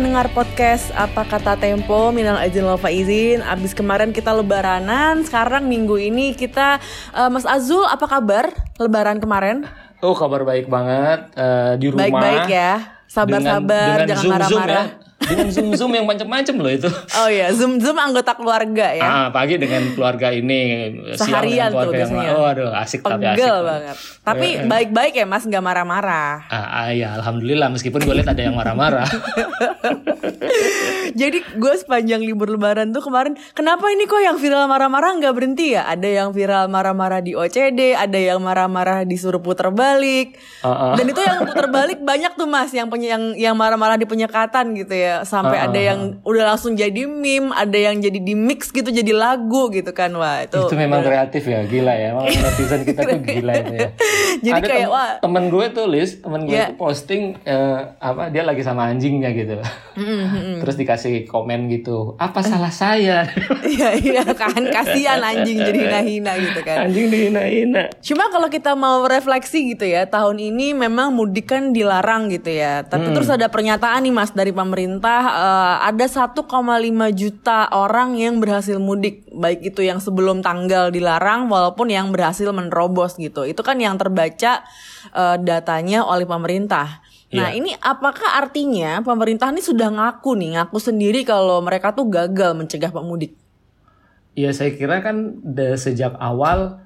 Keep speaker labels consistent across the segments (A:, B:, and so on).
A: pendengar podcast Apa Kata Tempo Minal Aizin Lofa Izin Abis kemarin kita lebaranan Sekarang minggu ini kita uh, Mas Azul apa kabar lebaran kemarin?
B: Oh kabar baik banget uh, Di rumah.
A: Baik-baik ya Sabar-sabar Jangan marah-marah.
B: ya dengan zoom zoom yang macam-macam loh itu.
A: Oh iya, zoom zoom anggota keluarga ya.
B: Ah, pagi dengan keluarga ini,
A: seharian tuh
B: yang
A: biasanya.
B: Oh, aduh, asik
A: Pegel
B: tapi asik.
A: banget. Tapi baik-baik ya Mas, nggak marah-marah.
B: Ah, ah, ya, alhamdulillah meskipun gue lihat ada yang marah-marah.
A: Jadi gue sepanjang libur lebaran tuh kemarin, kenapa ini kok yang viral marah-marah nggak berhenti ya? Ada yang viral marah-marah di OCD, ada yang marah-marah disuruh puter balik.
B: Uh, uh.
A: Dan itu yang puter balik banyak tuh Mas, yang punya yang yang marah-marah di penyekatan gitu ya. Sampai
B: Uh, uh,
A: ada yang udah langsung jadi meme, ada yang jadi di mix gitu jadi lagu gitu kan. Wah, itu
B: itu memang kreatif ya, gila ya. Emang netizen kita tuh gila itu ya.
A: Jadi
B: ada
A: kayak,
B: tem
A: wah.
B: temen gue tuh Liz, temen gue
A: Yeah.
B: tuh posting eh, apa dia lagi sama anjingnya gitu. Terus dikasih komen gitu, apa salah saya?
A: Iya iya kan kasihan anjing jadi hina-hina gitu kan.
B: Anjing dihina-hina.
A: Cuma kalau kita mau refleksi gitu ya, tahun ini memang mudik kan dilarang gitu ya. Tapi
B: Hmm.
A: terus ada pernyataan nih Mas dari pemerintah eh, ada 1,5 juta orang yang berhasil mudik, baik itu yang sebelum tanggal dilarang walaupun yang berhasil menerobos gitu. Itu kan yang terbaca eh, datanya oleh pemerintah. Nah,
B: Iya.
A: ini apakah artinya pemerintah ini sudah ngaku nih, ngaku sendiri kalau mereka tuh gagal mencegah pemudik?
B: Ya saya kira kan sejak awal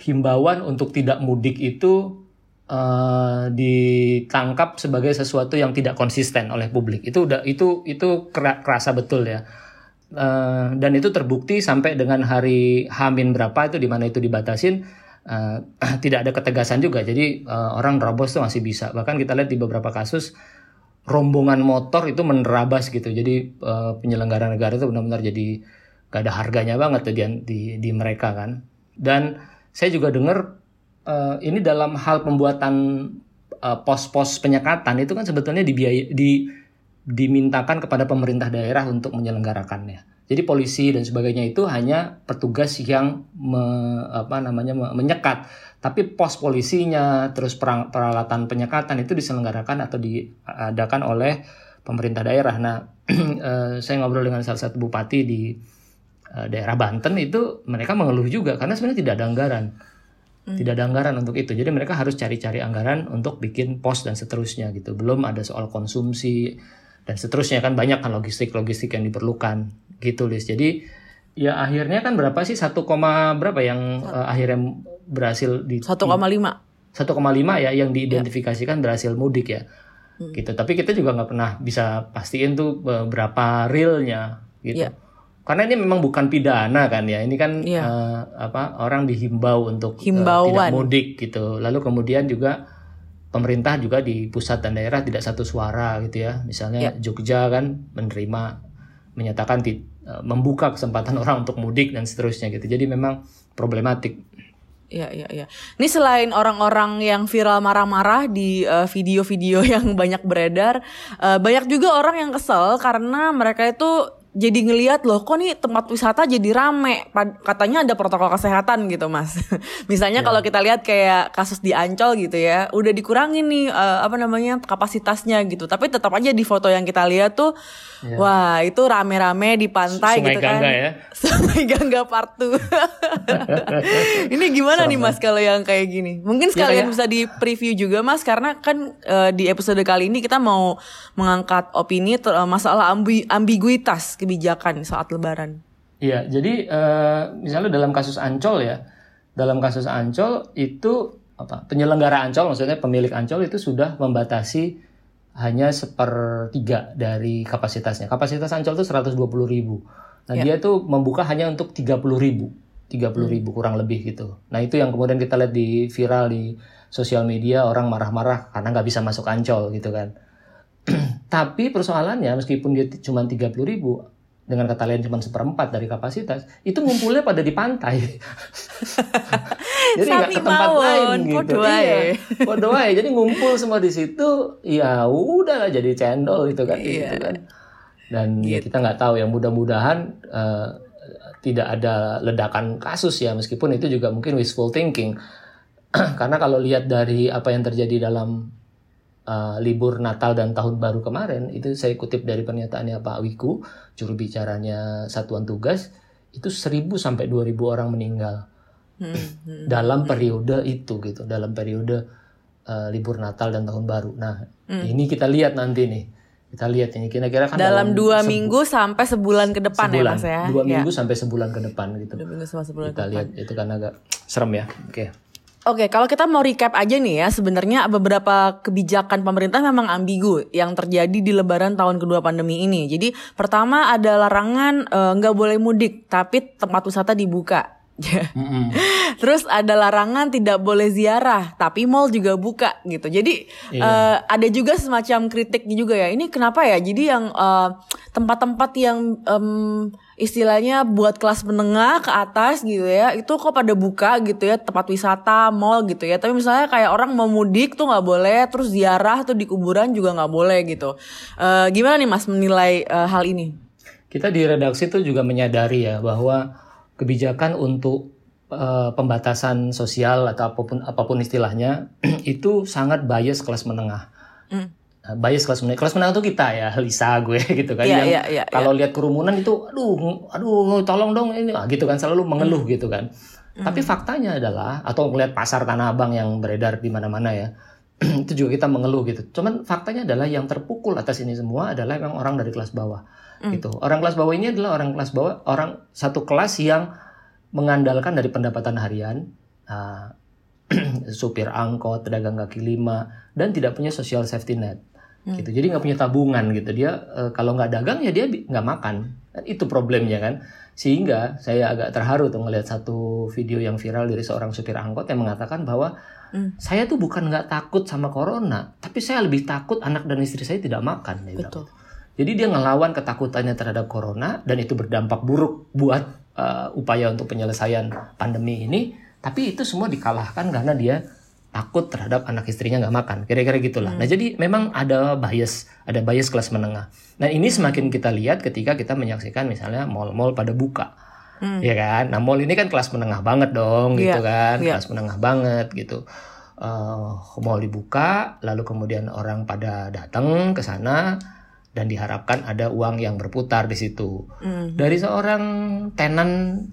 B: himbauan untuk tidak mudik itu eh, ditangkap sebagai sesuatu yang tidak konsisten oleh publik. Itu udah itu itu kera- kerasa betul ya. Eh, dan itu terbukti sampai dengan hari Hamin berapa itu di mana itu dibatasin eh, tidak ada ketegasan juga. Jadi eh, orang nerobos tuh masih bisa. Bahkan kita lihat di beberapa kasus rombongan motor itu menerabas gitu. Jadi eh, penyelenggara negara itu benar-benar jadi gak ada harganya banget tuh di, di, di mereka kan. Dan saya juga dengar eh, ini dalam hal pembuatan eh, pos-pos penyekatan itu kan sebetulnya dibiayai di dimintakan kepada pemerintah daerah untuk menyelenggarakannya. Jadi polisi dan sebagainya itu hanya petugas yang me- apa namanya me- menyekat, tapi pos polisinya terus perang- peralatan penyekatan itu diselenggarakan atau diadakan oleh pemerintah daerah. Nah, eh, saya ngobrol dengan salah satu bupati di daerah Banten itu mereka mengeluh juga karena sebenarnya tidak ada anggaran. Tidak ada anggaran untuk itu. Jadi mereka harus cari-cari anggaran untuk bikin pos dan seterusnya gitu. Belum ada soal konsumsi dan seterusnya kan banyak kan logistik-logistik yang diperlukan gitu Liz. Jadi ya akhirnya kan berapa sih 1, koma berapa yang eh, akhirnya berhasil di
A: 1,5.
B: 1,5 ya yang diidentifikasikan berhasil mudik ya. Gitu. Tapi kita juga nggak pernah bisa pastiin tuh eh, berapa realnya gitu.
A: Iya.
B: Karena ini memang bukan pidana kan ya. Ini kan
A: Iya.
B: eh, apa orang dihimbau untuk
A: Himbauan.
B: tidak mudik gitu. Lalu kemudian juga pemerintah juga di pusat dan daerah tidak satu suara gitu ya. Misalnya Jogja kan menerima menyatakan ti- eh, membuka kesempatan orang untuk mudik dan seterusnya gitu. Jadi memang problematik.
A: Iya, iya, iya. Ini selain orang-orang yang viral marah-marah di eh, video-video yang banyak beredar, eh, banyak juga orang yang kesel karena mereka itu jadi ngelihat loh kok nih tempat wisata jadi rame? Katanya ada protokol kesehatan gitu mas. Misalnya kalau kita lihat kayak kasus di Ancol gitu ya udah dikurangin nih eh, apa namanya kapasitasnya gitu. Tapi tetap aja di foto yang kita lihat tuh wah itu rame-rame di pantai
B: Sungai
A: gitu kan.
B: Gangga ya.
A: Sungai Gangga Part 2. Ini gimana nih Mas kalau yang kayak gini? Mungkin sekalian
B: kayak-
A: bisa di preview juga Mas karena kan eh, di episode kali ini kita mau mengangkat opini eh, masalah ambi- ambiguitas kebijakan saat lebaran.
B: Iya, jadi eh, misalnya dalam kasus Ancol ya, dalam kasus Ancol itu apa penyelenggara Ancol maksudnya pemilik Ancol itu sudah membatasi hanya sepertiga dari kapasitasnya. Kapasitas Ancol itu 120 ribu. Nah dia tuh membuka hanya untuk 30 ribu, 30 ribu kurang lebih gitu. Nah itu yang kemudian kita lihat di viral di sosial media orang marah-marah karena nggak bisa masuk Ancol gitu kan. Tapi persoalannya meskipun dia cuma 30 ribu dengan kata lain cuma seperempat dari kapasitas itu ngumpulnya pada di pantai. Jadi nggak ke tempat
A: mawon,
B: lain gitu. Iya, podo wae. Jadi ngumpul semua di situ, ya udah lah jadi cendol gitu kan,
A: Iya.
B: gitu kan. Dan ya kita nggak tahu ya mudah-mudahan eh, tidak ada ledakan kasus ya meskipun itu juga mungkin wishful thinking. Karena kalau lihat dari apa yang terjadi dalam uh, libur Natal dan Tahun Baru kemarin itu saya kutip dari pernyataannya Pak Wiku juru bicaranya Satuan Tugas itu 1000 sampai 2000 orang meninggal hmm, hmm, dalam periode itu gitu dalam periode uh, libur Natal dan Tahun Baru. Nah hmm. ini kita lihat nanti nih kita lihat ini kira-kira kan
A: dalam, dalam dua minggu sampai sebulan ke depan
B: ya, sebulan,
A: ya mas ya?
B: Dua minggu sampai sebulan ke depan gitu.
A: Dua minggu sampai sebulan
B: kita lihat itu kan agak serem ya. Oke. okay.
A: Oke, kalau kita mau recap aja nih ya, sebenarnya beberapa kebijakan pemerintah memang ambigu yang terjadi di Lebaran tahun kedua pandemi ini. Jadi pertama ada larangan eh, nggak uh, boleh mudik, tapi tempat wisata dibuka. Mm Terus ada larangan tidak boleh ziarah, tapi mall juga buka gitu. Jadi iya. uh, ada juga semacam kritik juga ya. Ini kenapa ya? Jadi yang uh, tempat-tempat yang um, istilahnya buat kelas menengah ke atas gitu ya, itu kok pada buka gitu ya, tempat wisata, mall gitu ya. Tapi misalnya kayak orang mau mudik tuh nggak boleh, terus ziarah tuh di kuburan juga nggak boleh gitu. Uh, gimana nih Mas menilai uh, hal ini?
B: Kita di redaksi tuh juga menyadari ya bahwa kebijakan untuk uh, pembatasan sosial atau apa pun apa pun istilahnya itu sangat bias kelas menengah. Mm. bias kelas menengah. Kelas menengah itu kita ya, Lisa gue gitu kan.
A: Yeah, yang yeah, yeah,
B: kalau yeah. lihat kerumunan itu, aduh, aduh, tolong dong ini, ah, gitu kan selalu mengeluh mm. gitu kan. Mm. Tapi faktanya adalah, atau melihat pasar tanah abang yang beredar di mana-mana ya, itu juga kita mengeluh gitu. Cuman faktanya adalah yang terpukul atas ini semua adalah memang orang dari kelas bawah mm. gitu. Orang kelas bawah ini adalah orang kelas bawah, orang satu kelas yang mengandalkan dari pendapatan harian, uh, supir angkot, pedagang kaki lima, dan tidak punya social safety net. Hmm. gitu jadi nggak punya tabungan gitu dia uh, kalau nggak dagang ya dia nggak makan itu problemnya kan sehingga saya agak terharu tuh ngelihat satu video yang viral dari seorang supir angkot yang mengatakan bahwa hmm. saya tuh bukan nggak takut sama corona tapi saya lebih takut anak dan istri saya tidak makan Betul. Jadi dia ngelawan ketakutannya terhadap corona dan itu berdampak buruk buat uh, upaya untuk penyelesaian pandemi ini. Tapi itu semua dikalahkan karena dia takut terhadap anak istrinya nggak makan. Kira-kira gitulah. Hmm. Nah jadi memang ada bias, ada bias kelas menengah. Nah ini hmm. semakin kita lihat ketika kita menyaksikan misalnya mall-mall pada buka. Hmm. Ya kan? Nah mall ini kan kelas menengah banget dong yeah. gitu kan. Yeah. Kelas menengah banget gitu. Uh, mall dibuka, lalu kemudian orang pada datang ke sana dan diharapkan ada uang yang berputar di situ. Mm. Dari seorang tenan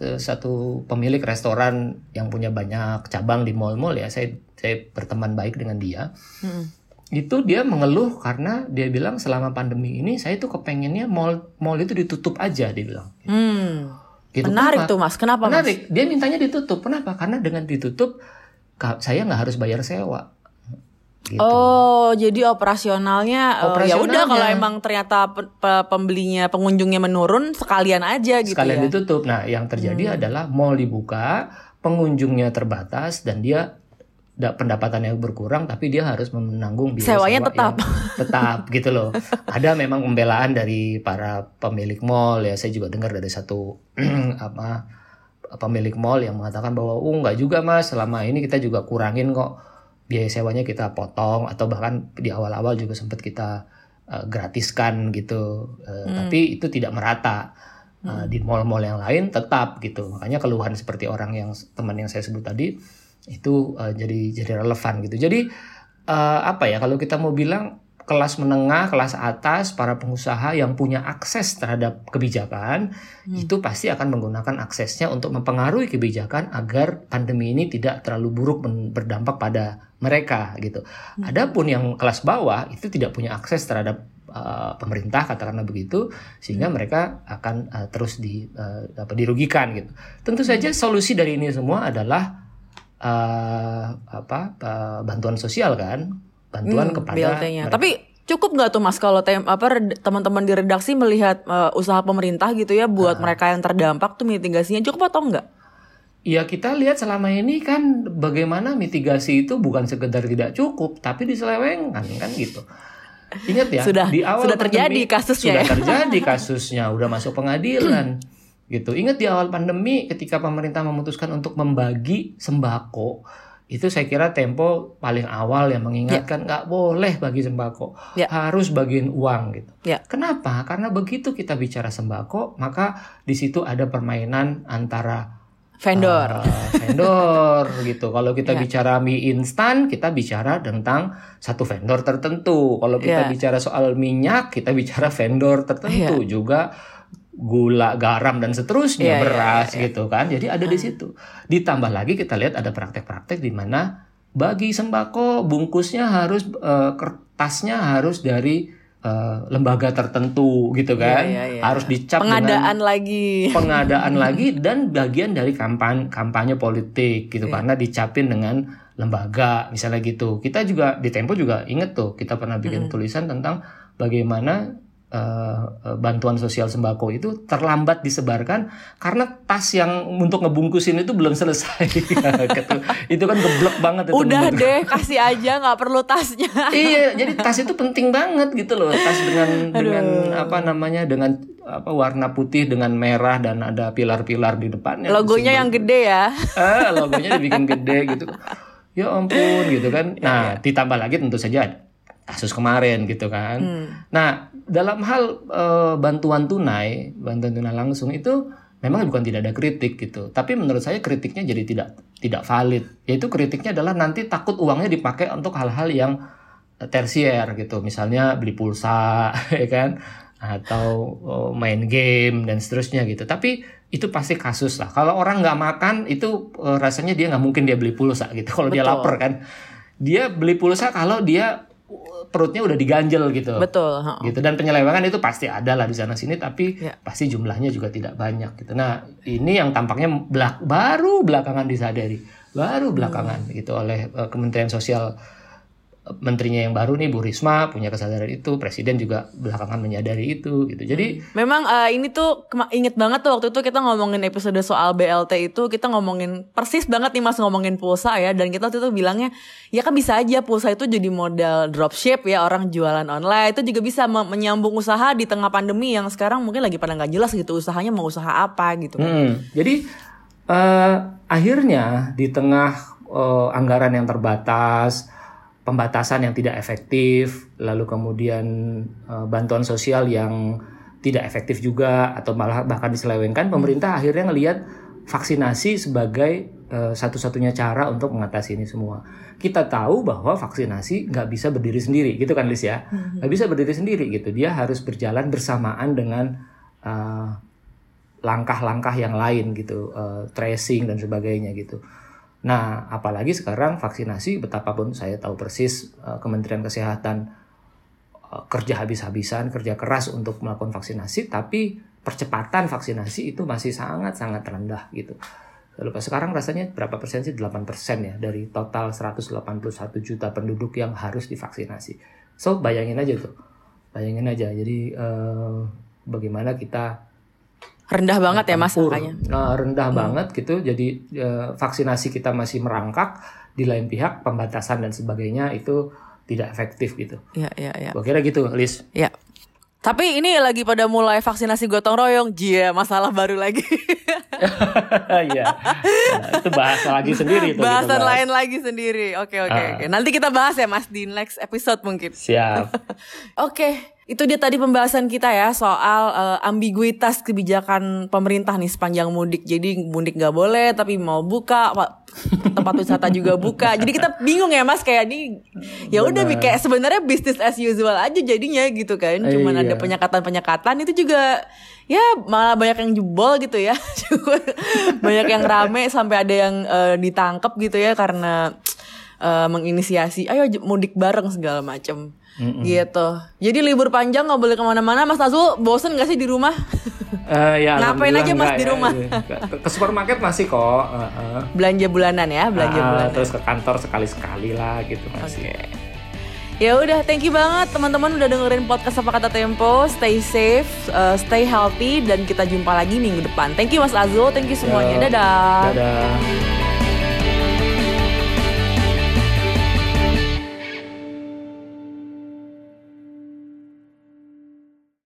B: satu pemilik restoran yang punya banyak cabang di mall-mall ya, saya saya berteman baik dengan dia. Mm. Itu dia mengeluh karena dia bilang selama pandemi ini saya tuh kepengennya mall mall itu ditutup aja dia bilang.
A: Mm. Gitu. Menarik Kenapa? tuh mas, kenapa
B: Menarik. Mas? Dia mintanya ditutup. Kenapa? Karena dengan ditutup saya nggak harus bayar sewa.
A: Gitu. Oh, jadi operasionalnya, operasionalnya. ya udah kalau emang ternyata pe pe pembelinya pengunjungnya menurun sekalian aja gitu
B: sekalian
A: ya.
B: ditutup. Nah, yang terjadi hmm. adalah mall dibuka, pengunjungnya terbatas dan dia pendapatannya berkurang tapi dia harus menanggung
A: biaya sewanya sewa tetap
B: tetap gitu loh. Ada memang pembelaan dari para pemilik mall ya. Saya juga dengar dari satu apa pemilik mall yang mengatakan bahwa oh nggak juga Mas, selama ini kita juga kurangin kok biaya sewanya kita potong atau bahkan di awal-awal juga sempat kita uh, gratiskan gitu. Uh, hmm. tapi itu tidak merata. Uh, di mall-mall yang lain tetap gitu. Makanya keluhan seperti orang yang teman yang saya sebut tadi itu uh, jadi jadi relevan gitu. Jadi uh, apa ya kalau kita mau bilang kelas menengah, kelas atas, para pengusaha yang punya akses terhadap kebijakan hmm. itu pasti akan menggunakan aksesnya untuk mempengaruhi kebijakan agar pandemi ini tidak terlalu buruk berdampak pada mereka gitu. Hmm. Adapun yang kelas bawah itu tidak punya akses terhadap uh, pemerintah katakanlah begitu sehingga hmm. mereka akan uh, terus di uh, dapat dirugikan gitu. Tentu saja solusi dari ini semua adalah uh, apa uh, bantuan sosial kan bantuan hmm, kepada
A: Tapi cukup nggak tuh mas kalau tem apa teman-teman di redaksi melihat uh, usaha pemerintah gitu ya buat uh. mereka yang terdampak tuh mitigasinya cukup atau enggak?
B: Ya kita lihat selama ini kan bagaimana mitigasi itu bukan sekedar tidak cukup tapi diselewengkan kan gitu. Ingat ya
A: sudah, di awal sudah terjadi pandemi, kasusnya
B: sudah ya? terjadi kasusnya udah masuk pengadilan gitu. Ingat di awal pandemi ketika pemerintah memutuskan untuk membagi sembako itu saya kira Tempo paling awal yang mengingatkan ya. nggak ya. boleh bagi sembako, ya. harus bagiin uang gitu. Ya. Kenapa? Karena begitu kita bicara sembako, maka di situ ada permainan antara
A: vendor.
B: Uh, vendor gitu. Kalau kita yeah. bicara mie instan, kita bicara tentang satu vendor tertentu. Kalau kita yeah. bicara soal minyak, kita bicara vendor tertentu yeah. juga gula, garam dan seterusnya, yeah, iya, beras yeah, yeah. gitu kan. Jadi ada di hmm. situ. Ditambah lagi kita lihat ada praktek-praktek di mana bagi sembako bungkusnya harus uh, kertasnya harus dari uh, lembaga tertentu gitu iya, kan yeah, yeah, yeah. harus dicap
A: pengadaan dengan lagi
B: pengadaan lagi dan bagian dari kampanye kampanye politik gitu yeah. karena dicapin dengan lembaga misalnya gitu kita juga di Tempo juga inget tuh kita pernah bikin mm. tulisan tentang bagaimana uh, bantuan sosial sembako itu terlambat disebarkan karena tas yang untuk ngebungkusin itu belum selesai. Gitu. itu kan geblek banget itu.
A: Udah menurut. deh, kasih aja nggak perlu tasnya.
B: iya, jadi tas itu penting banget gitu loh. Tas dengan Aduh. dengan apa namanya dengan apa warna putih dengan merah dan ada pilar-pilar di depannya.
A: Logonya yang gede ya.
B: Ah, logonya dibikin gede gitu. Ya ampun gitu kan. Ya, nah, ya, ya. ditambah lagi tentu saja kasus kemarin gitu kan. Hmm. Nah, dalam hal e, bantuan tunai, bantuan tunai langsung itu memang bukan tidak ada kritik gitu. Tapi menurut saya kritiknya jadi tidak tidak valid. Yaitu kritiknya adalah nanti takut uangnya dipakai untuk hal-hal yang tersier gitu. Misalnya beli pulsa, ya kan? Atau oh, main game dan seterusnya gitu. Tapi itu pasti kasus lah. Kalau orang nggak makan itu e, rasanya dia nggak mungkin dia beli pulsa gitu. Kalau dia lapar kan, dia beli pulsa kalau dia perutnya udah diganjel gitu.
A: Betul.
B: Gitu dan penyelewengan itu pasti ada lah di sana sini tapi ya. pasti jumlahnya juga tidak banyak gitu. Nah, ini yang tampaknya belak baru belakangan disadari, baru belakangan hmm. gitu oleh uh, Kementerian Sosial menterinya yang baru nih Bu Risma punya kesadaran itu, presiden juga belakangan menyadari itu gitu. Jadi
A: memang uh, ini tuh inget banget tuh waktu itu kita ngomongin episode soal BLT itu kita ngomongin persis banget nih Mas ngomongin pulsa ya dan kita waktu itu bilangnya ya kan bisa aja pulsa itu jadi modal dropship ya orang jualan online itu juga bisa menyambung usaha di tengah pandemi yang sekarang mungkin lagi pada nggak jelas gitu usahanya mau usaha apa gitu
B: kan. Hmm, jadi uh, akhirnya di tengah uh, anggaran yang terbatas pembatasan yang tidak efektif, lalu kemudian uh, bantuan sosial yang tidak efektif juga atau malah bahkan diselewengkan, pemerintah akhirnya ngelihat vaksinasi sebagai uh, satu-satunya cara untuk mengatasi ini semua. Kita tahu bahwa vaksinasi nggak bisa berdiri sendiri, gitu kan Lis ya, mm-hmm. nggak bisa berdiri sendiri gitu. Dia harus berjalan bersamaan dengan uh, langkah-langkah yang lain gitu, uh, tracing dan sebagainya gitu. Nah, apalagi sekarang vaksinasi betapapun saya tahu persis uh, Kementerian Kesehatan uh, kerja habis-habisan, kerja keras untuk melakukan vaksinasi, tapi percepatan vaksinasi itu masih sangat-sangat rendah gitu. Lalu sekarang rasanya berapa persen sih? 8 persen ya dari total 181 juta penduduk yang harus divaksinasi. So bayangin aja tuh, bayangin aja. Jadi uh, bagaimana kita
A: rendah banget ya mas angkanya
B: uh, rendah hmm. banget gitu jadi uh, vaksinasi kita masih merangkak di lain pihak pembatasan dan sebagainya itu tidak efektif gitu
A: ya ya ya
B: gue kira gitu Lis
A: ya tapi ini lagi pada mulai vaksinasi gotong royong jia masalah baru lagi
B: Iya. nah, itu bahasa lagi sendiri
A: itu. Bahasan bahas. lain lagi sendiri. Oke oke uh. oke. Nanti kita bahas ya Mas di next episode mungkin.
B: Siap.
A: oke itu dia tadi pembahasan kita ya soal uh, ambiguitas kebijakan pemerintah nih sepanjang mudik. Jadi mudik nggak boleh, tapi mau buka tempat wisata juga buka. Jadi kita bingung ya mas kayak ini ya udah kayak sebenarnya bisnis as usual aja jadinya gitu kan. Cuman iya. ada penyekatan-penyekatan itu juga ya malah banyak yang jebol gitu ya. banyak yang rame sampai ada yang uh, ditangkap gitu ya karena uh, menginisiasi ayo mudik bareng segala macam Mm-mm. gitu. Jadi libur panjang nggak boleh ke mana-mana. Mas Azul bosen gak sih di rumah?
B: Uh, ya,
A: Ngapain aja mas di ya, rumah?
B: Ya, ke, ke supermarket masih kok. Uh,
A: uh. Belanja bulanan ya, belanja uh, bulanan.
B: Terus ke kantor sekali-sekali lah gitu masih. Okay.
A: Ya udah, thank you banget teman-teman udah dengerin podcast apa kata Tempo. Stay safe, uh, stay healthy, dan kita jumpa lagi minggu depan. Thank you Mas Azul, thank you semuanya. Dadah.
B: Dadah.